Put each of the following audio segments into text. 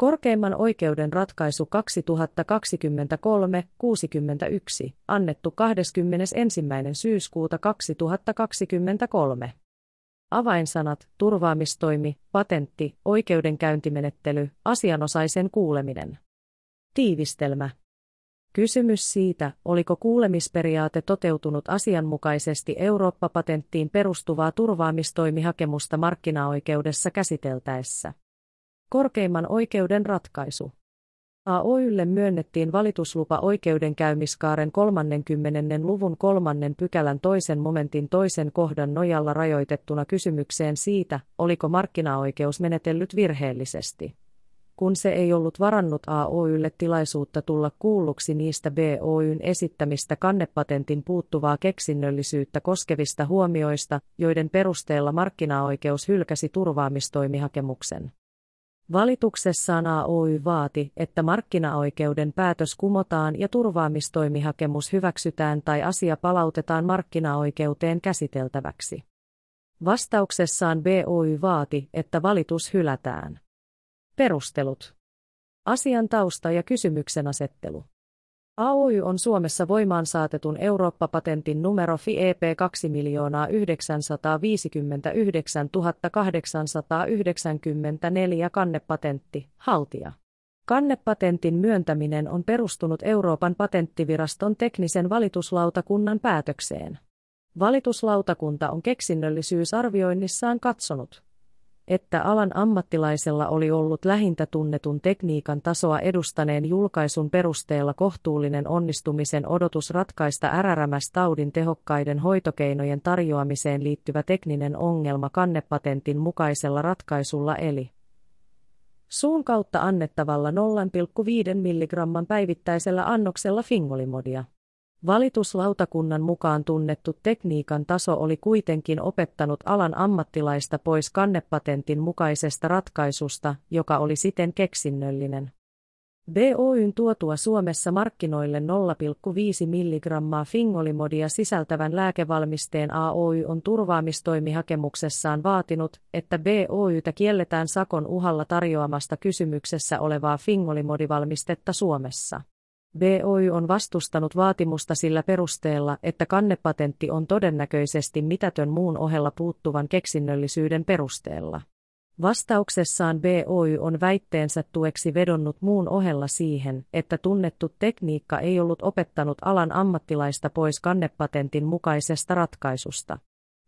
Korkeimman oikeuden ratkaisu 2023-61, annettu 21. syyskuuta 2023. Avainsanat, turvaamistoimi, patentti, oikeudenkäyntimenettely, asianosaisen kuuleminen. Tiivistelmä. Kysymys siitä, oliko kuulemisperiaate toteutunut asianmukaisesti Eurooppa-patenttiin perustuvaa turvaamistoimihakemusta markkinaoikeudessa käsiteltäessä. Korkeimman oikeuden ratkaisu. AOYlle myönnettiin valituslupa oikeudenkäymiskaaren 30. luvun kolmannen pykälän toisen momentin toisen kohdan nojalla rajoitettuna kysymykseen siitä, oliko markkinaoikeus menetellyt virheellisesti. Kun se ei ollut varannut AOYlle tilaisuutta tulla kuulluksi niistä BOYn esittämistä kannepatentin puuttuvaa keksinnöllisyyttä koskevista huomioista, joiden perusteella markkinaoikeus hylkäsi turvaamistoimihakemuksen. Valituksessaan AOY vaati, että markkinaoikeuden päätös kumotaan ja turvaamistoimihakemus hyväksytään tai asia palautetaan markkinaoikeuteen käsiteltäväksi. Vastauksessaan BOY vaati, että valitus hylätään. Perustelut. Asian tausta ja kysymyksen asettelu. AOY on Suomessa voimaan saatetun Eurooppa-patentin numero FIEP 2 959 894 kannepatentti, haltija. Kannepatentin myöntäminen on perustunut Euroopan patenttiviraston teknisen valituslautakunnan päätökseen. Valituslautakunta on keksinnöllisyysarvioinnissaan katsonut, että alan ammattilaisella oli ollut lähintä tunnetun tekniikan tasoa edustaneen julkaisun perusteella kohtuullinen onnistumisen odotus ratkaista RRMS-taudin tehokkaiden hoitokeinojen tarjoamiseen liittyvä tekninen ongelma kannepatentin mukaisella ratkaisulla eli suun kautta annettavalla 0,5 mg päivittäisellä annoksella fingolimodia. Valituslautakunnan mukaan tunnettu tekniikan taso oli kuitenkin opettanut alan ammattilaista pois kannepatentin mukaisesta ratkaisusta, joka oli siten keksinnöllinen. BOYn tuotua Suomessa markkinoille 0,5 mg fingolimodia sisältävän lääkevalmisteen AOY on turvaamistoimihakemuksessaan vaatinut, että BOYtä kielletään sakon uhalla tarjoamasta kysymyksessä olevaa fingolimodivalmistetta Suomessa. BOY on vastustanut vaatimusta sillä perusteella, että kannepatentti on todennäköisesti mitätön muun ohella puuttuvan keksinnöllisyyden perusteella. Vastauksessaan BOY on väitteensä tueksi vedonnut muun ohella siihen, että tunnettu tekniikka ei ollut opettanut alan ammattilaista pois kannepatentin mukaisesta ratkaisusta.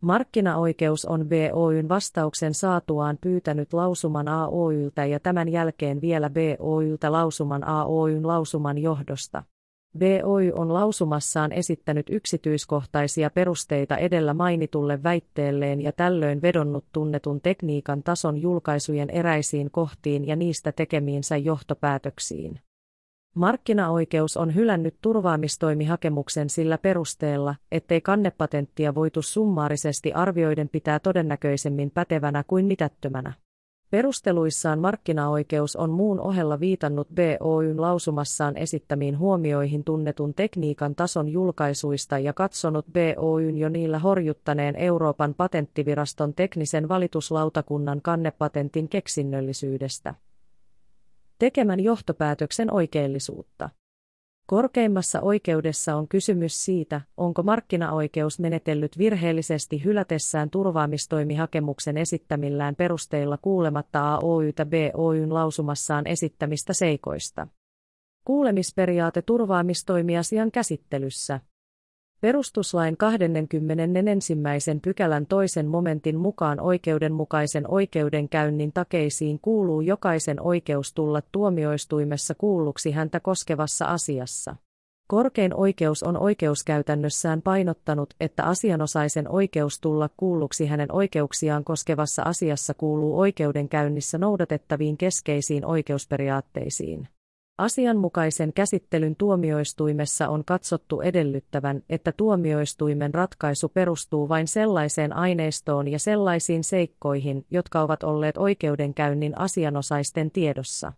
Markkinaoikeus on BOYn vastauksen saatuaan pyytänyt lausuman AOYltä ja tämän jälkeen vielä BOYltä lausuman AOYn lausuman johdosta. BOY on lausumassaan esittänyt yksityiskohtaisia perusteita edellä mainitulle väitteelleen ja tällöin vedonnut tunnetun tekniikan tason julkaisujen eräisiin kohtiin ja niistä tekemiinsä johtopäätöksiin. Markkinaoikeus on hylännyt turvaamistoimihakemuksen sillä perusteella, ettei kannepatenttia voitu summaarisesti arvioiden pitää todennäköisemmin pätevänä kuin mitättömänä. Perusteluissaan markkinaoikeus on muun ohella viitannut BOYn lausumassaan esittämiin huomioihin tunnetun tekniikan tason julkaisuista ja katsonut BOYn jo niillä horjuttaneen Euroopan patenttiviraston teknisen valituslautakunnan kannepatentin keksinnöllisyydestä tekemän johtopäätöksen oikeellisuutta. Korkeimmassa oikeudessa on kysymys siitä, onko markkinaoikeus menetellyt virheellisesti hylätessään turvaamistoimihakemuksen esittämillään perusteilla kuulematta AOYtä BOYn lausumassaan esittämistä seikoista. Kuulemisperiaate turvaamistoimiasian käsittelyssä. Perustuslain 21. pykälän toisen momentin mukaan oikeudenmukaisen oikeudenkäynnin takeisiin kuuluu jokaisen oikeus tulla tuomioistuimessa kuulluksi häntä koskevassa asiassa. Korkein oikeus on oikeuskäytännössään painottanut, että asianosaisen oikeus tulla kuulluksi hänen oikeuksiaan koskevassa asiassa kuuluu oikeudenkäynnissä noudatettaviin keskeisiin oikeusperiaatteisiin. Asianmukaisen käsittelyn tuomioistuimessa on katsottu edellyttävän, että tuomioistuimen ratkaisu perustuu vain sellaiseen aineistoon ja sellaisiin seikkoihin, jotka ovat olleet oikeudenkäynnin asianosaisten tiedossa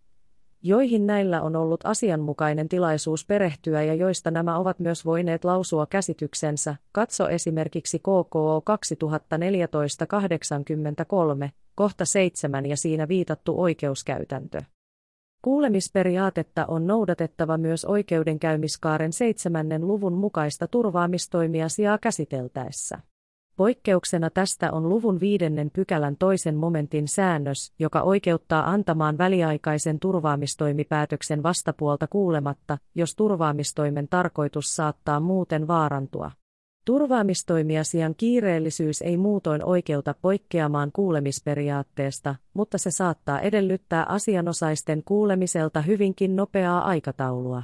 joihiin näillä on ollut asianmukainen tilaisuus perehtyä ja joista nämä ovat myös voineet lausua käsityksensä, katso esimerkiksi KKO 2014-83, kohta 7 ja siinä viitattu oikeuskäytäntö. Kuulemisperiaatetta on noudatettava myös oikeudenkäymiskaaren seitsemännen luvun mukaista turvaamistoimiasiaa käsiteltäessä. Poikkeuksena tästä on luvun viidennen pykälän toisen momentin säännös, joka oikeuttaa antamaan väliaikaisen turvaamistoimipäätöksen vastapuolta kuulematta, jos turvaamistoimen tarkoitus saattaa muuten vaarantua. Turvaamistoimiasian kiireellisyys ei muutoin oikeuta poikkeamaan kuulemisperiaatteesta, mutta se saattaa edellyttää asianosaisten kuulemiselta hyvinkin nopeaa aikataulua.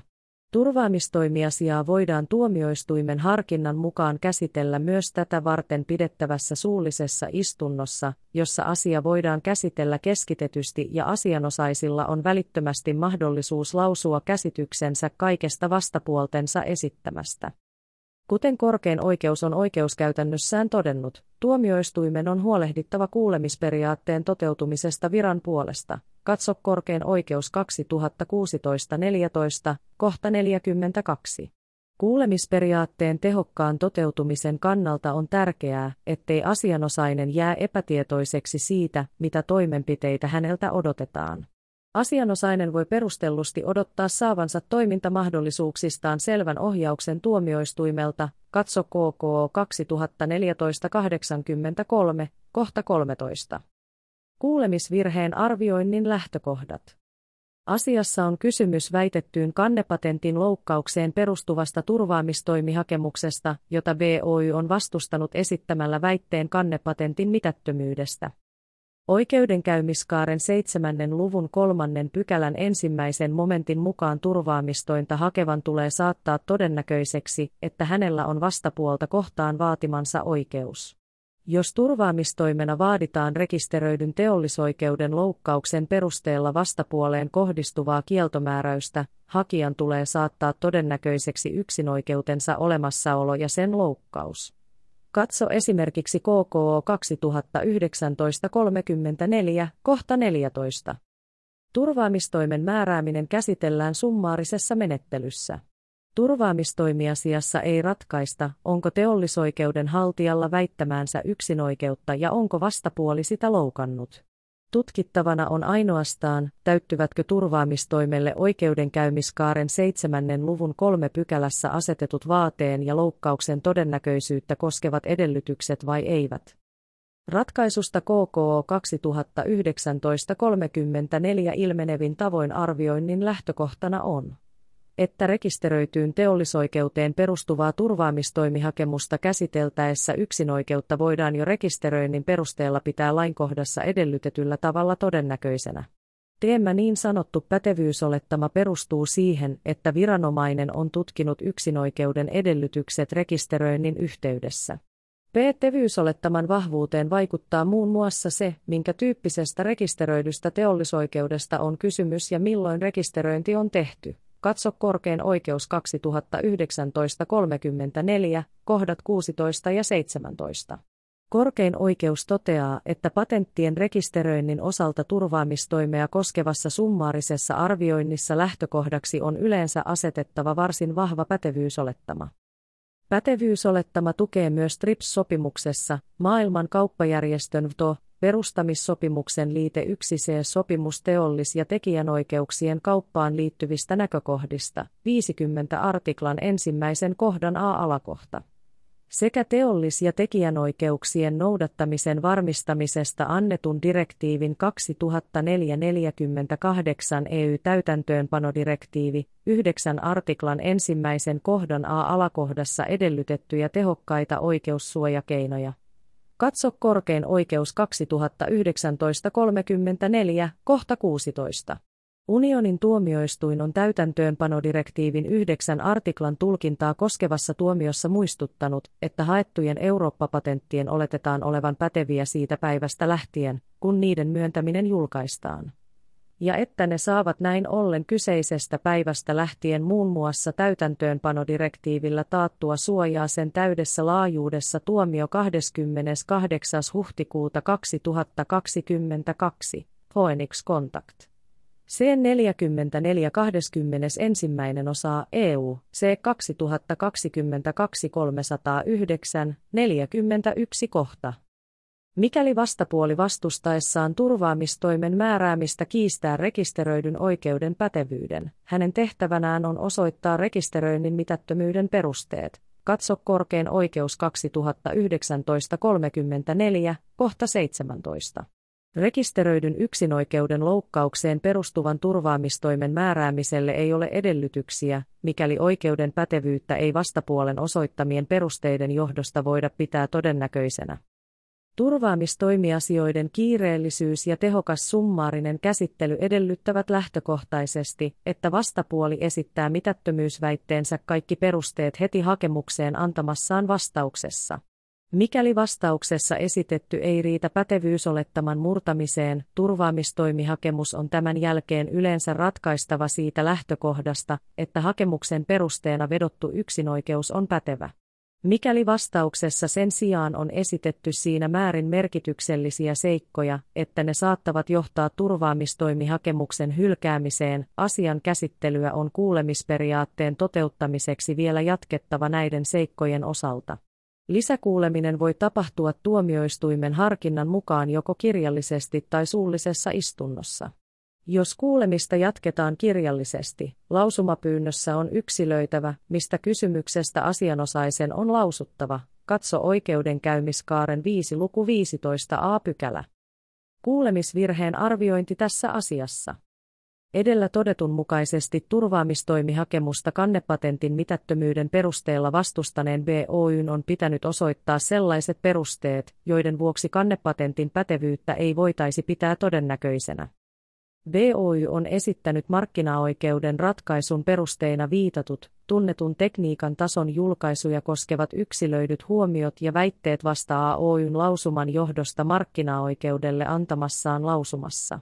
Turvaamistoimiasiaa voidaan tuomioistuimen harkinnan mukaan käsitellä myös tätä varten pidettävässä suullisessa istunnossa, jossa asia voidaan käsitellä keskitetysti ja asianosaisilla on välittömästi mahdollisuus lausua käsityksensä kaikesta vastapuoltensa esittämästä. Kuten korkein oikeus on oikeuskäytännössään todennut, tuomioistuimen on huolehdittava kuulemisperiaatteen toteutumisesta viran puolesta. Katso korkein oikeus 2016-14, kohta 42. Kuulemisperiaatteen tehokkaan toteutumisen kannalta on tärkeää, ettei asianosainen jää epätietoiseksi siitä, mitä toimenpiteitä häneltä odotetaan. Asianosainen voi perustellusti odottaa saavansa toimintamahdollisuuksistaan selvän ohjauksen tuomioistuimelta, katso KKO 2014-83, kohta 13. Kuulemisvirheen arvioinnin lähtökohdat. Asiassa on kysymys väitettyyn kannepatentin loukkaukseen perustuvasta turvaamistoimihakemuksesta, jota BOY on vastustanut esittämällä väitteen kannepatentin mitättömyydestä. Oikeudenkäymiskaaren seitsemännen luvun kolmannen pykälän ensimmäisen momentin mukaan turvaamistointa hakevan tulee saattaa todennäköiseksi, että hänellä on vastapuolta kohtaan vaatimansa oikeus. Jos turvaamistoimena vaaditaan rekisteröidyn teollisoikeuden loukkauksen perusteella vastapuoleen kohdistuvaa kieltomääräystä, hakijan tulee saattaa todennäköiseksi yksinoikeutensa olemassaolo ja sen loukkaus. Katso esimerkiksi KKO 2019-34, kohta 14. Turvaamistoimen määrääminen käsitellään summaarisessa menettelyssä. Turvaamistoimiasiassa ei ratkaista, onko teollisoikeuden haltijalla väittämäänsä yksinoikeutta ja onko vastapuoli sitä loukannut. Tutkittavana on ainoastaan, täyttyvätkö turvaamistoimelle oikeudenkäymiskaaren seitsemännen luvun kolme pykälässä asetetut vaateen ja loukkauksen todennäköisyyttä koskevat edellytykset vai eivät. Ratkaisusta KKO 2019-34 ilmenevin tavoin arvioinnin lähtökohtana on että rekisteröityyn teollisoikeuteen perustuvaa turvaamistoimihakemusta käsiteltäessä yksinoikeutta voidaan jo rekisteröinnin perusteella pitää lainkohdassa edellytetyllä tavalla todennäköisenä. Teemä niin sanottu pätevyysolettama perustuu siihen, että viranomainen on tutkinut yksinoikeuden edellytykset rekisteröinnin yhteydessä. Pätevyysolettaman vahvuuteen vaikuttaa muun muassa se, minkä tyyppisestä rekisteröidystä teollisoikeudesta on kysymys ja milloin rekisteröinti on tehty. Katso korkein oikeus 2019-34, kohdat 16 ja 17. Korkein oikeus toteaa, että patenttien rekisteröinnin osalta turvaamistoimea koskevassa summaarisessa arvioinnissa lähtökohdaksi on yleensä asetettava varsin vahva pätevyysolettama. Pätevyysolettama tukee myös TRIPS-sopimuksessa, maailman kauppajärjestön VTO, perustamissopimuksen liite 1c sopimus teollis- ja tekijänoikeuksien kauppaan liittyvistä näkökohdista, 50 artiklan ensimmäisen kohdan A-alakohta sekä teollis- ja tekijänoikeuksien noudattamisen varmistamisesta annetun direktiivin 2004-48 EU-täytäntöönpanodirektiivi, 9 artiklan ensimmäisen kohdan A-alakohdassa edellytettyjä tehokkaita oikeussuojakeinoja. Katso korkein oikeus 2019-34, kohta 16. Unionin tuomioistuin on täytäntöönpanodirektiivin 9 artiklan tulkintaa koskevassa tuomiossa muistuttanut, että haettujen Eurooppa-patenttien oletetaan olevan päteviä siitä päivästä lähtien, kun niiden myöntäminen julkaistaan ja että ne saavat näin ollen kyseisestä päivästä lähtien muun muassa täytäntöönpanodirektiivillä taattua suojaa sen täydessä laajuudessa tuomio 28. huhtikuuta 2022, Phoenix Contact. C44 21. osaa EU, C2022 309, 41 kohta. Mikäli vastapuoli vastustaessaan turvaamistoimen määräämistä kiistää rekisteröidyn oikeuden pätevyyden, hänen tehtävänään on osoittaa rekisteröinnin mitättömyyden perusteet. Katso korkein oikeus 2019-34, kohta 17. Rekisteröidyn yksinoikeuden loukkaukseen perustuvan turvaamistoimen määräämiselle ei ole edellytyksiä, mikäli oikeuden pätevyyttä ei vastapuolen osoittamien perusteiden johdosta voida pitää todennäköisenä. Turvaamistoimiasioiden kiireellisyys ja tehokas summaarinen käsittely edellyttävät lähtökohtaisesti, että vastapuoli esittää mitättömyysväitteensä kaikki perusteet heti hakemukseen antamassaan vastauksessa. Mikäli vastauksessa esitetty ei riitä pätevyysolettaman murtamiseen, turvaamistoimihakemus on tämän jälkeen yleensä ratkaistava siitä lähtökohdasta, että hakemuksen perusteena vedottu yksinoikeus on pätevä. Mikäli vastauksessa sen sijaan on esitetty siinä määrin merkityksellisiä seikkoja, että ne saattavat johtaa turvaamistoimihakemuksen hylkäämiseen, asian käsittelyä on kuulemisperiaatteen toteuttamiseksi vielä jatkettava näiden seikkojen osalta. Lisäkuuleminen voi tapahtua tuomioistuimen harkinnan mukaan joko kirjallisesti tai suullisessa istunnossa. Jos kuulemista jatketaan kirjallisesti, lausumapyynnössä on yksilöitävä, mistä kysymyksestä asianosaisen on lausuttava. Katso oikeudenkäymiskaaren 5 luku 15 a pykälä. Kuulemisvirheen arviointi tässä asiassa. Edellä todetun mukaisesti turvaamistoimihakemusta kannepatentin mitättömyyden perusteella vastustaneen BOYn on pitänyt osoittaa sellaiset perusteet, joiden vuoksi kannepatentin pätevyyttä ei voitaisi pitää todennäköisenä. BOY on esittänyt markkinaoikeuden ratkaisun perusteina viitatut, tunnetun tekniikan tason julkaisuja koskevat yksilöidyt huomiot ja väitteet vasta AOYn lausuman johdosta markkinaoikeudelle antamassaan lausumassa.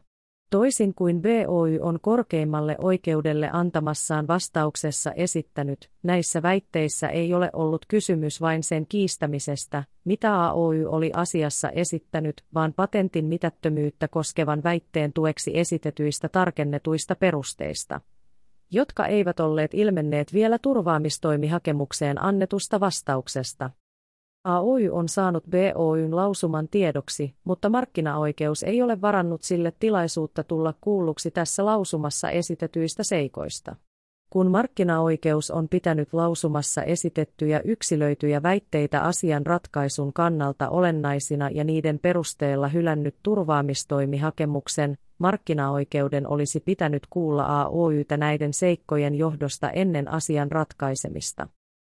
Toisin kuin BOY on korkeimmalle oikeudelle antamassaan vastauksessa esittänyt, näissä väitteissä ei ole ollut kysymys vain sen kiistämisestä, mitä AOY oli asiassa esittänyt, vaan patentin mitättömyyttä koskevan väitteen tueksi esitetyistä tarkennetuista perusteista, jotka eivät olleet ilmenneet vielä turvaamistoimihakemukseen annetusta vastauksesta. AOY on saanut BOYn lausuman tiedoksi, mutta markkinaoikeus ei ole varannut sille tilaisuutta tulla kuulluksi tässä lausumassa esitetyistä seikoista. Kun markkinaoikeus on pitänyt lausumassa esitettyjä yksilöityjä väitteitä asian ratkaisun kannalta olennaisina ja niiden perusteella hylännyt turvaamistoimihakemuksen, markkinaoikeuden olisi pitänyt kuulla AOYtä näiden seikkojen johdosta ennen asian ratkaisemista.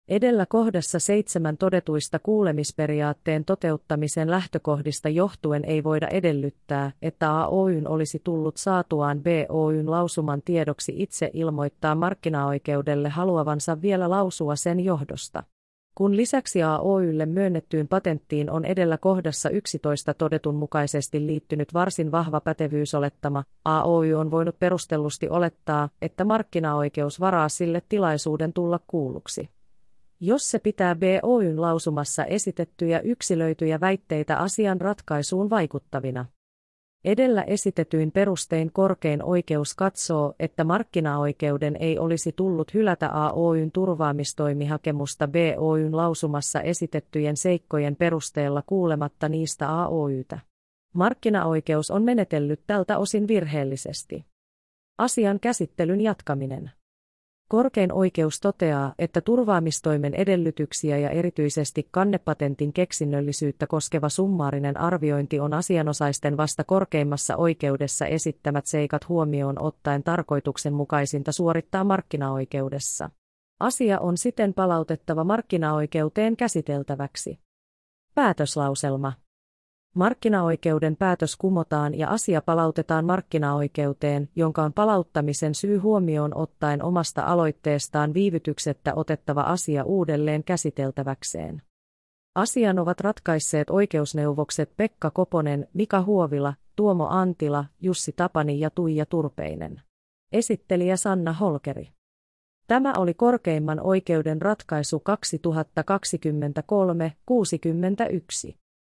Edellä kohdassa seitsemän todetuista kuulemisperiaatteen toteuttamisen lähtökohdista johtuen ei voida edellyttää, että AOYn olisi tullut saatuaan BOYn lausuman tiedoksi itse ilmoittaa markkinaoikeudelle haluavansa vielä lausua sen johdosta. Kun lisäksi AOYlle myönnettyyn patenttiin on edellä kohdassa 11 todetun mukaisesti liittynyt varsin vahva pätevyysolettama, AOY on voinut perustellusti olettaa, että markkinaoikeus varaa sille tilaisuuden tulla kuulluksi. Jos se pitää BOYn lausumassa esitettyjä yksilöityjä väitteitä asian ratkaisuun vaikuttavina. Edellä esitetyin perustein korkein oikeus katsoo, että markkinaoikeuden ei olisi tullut hylätä AOYn turvaamistoimihakemusta BOYn lausumassa esitettyjen seikkojen perusteella kuulematta niistä AOYtä. Markkinaoikeus on menetellyt tältä osin virheellisesti. Asian käsittelyn jatkaminen. Korkein oikeus toteaa, että turvaamistoimen edellytyksiä ja erityisesti kannepatentin keksinnöllisyyttä koskeva summaarinen arviointi on asianosaisten vasta korkeimmassa oikeudessa esittämät seikat huomioon ottaen tarkoituksenmukaisinta suorittaa markkinaoikeudessa. Asia on siten palautettava markkinaoikeuteen käsiteltäväksi. Päätöslauselma Markkinaoikeuden päätös kumotaan ja asia palautetaan markkinaoikeuteen, jonka on palauttamisen syy huomioon ottaen omasta aloitteestaan viivytyksettä otettava asia uudelleen käsiteltäväkseen. Asian ovat ratkaisseet oikeusneuvokset Pekka Koponen, Mika Huovila, Tuomo Antila, Jussi Tapani ja Tuija Turpeinen. Esittelijä Sanna Holkeri. Tämä oli korkeimman oikeuden ratkaisu 2023-61.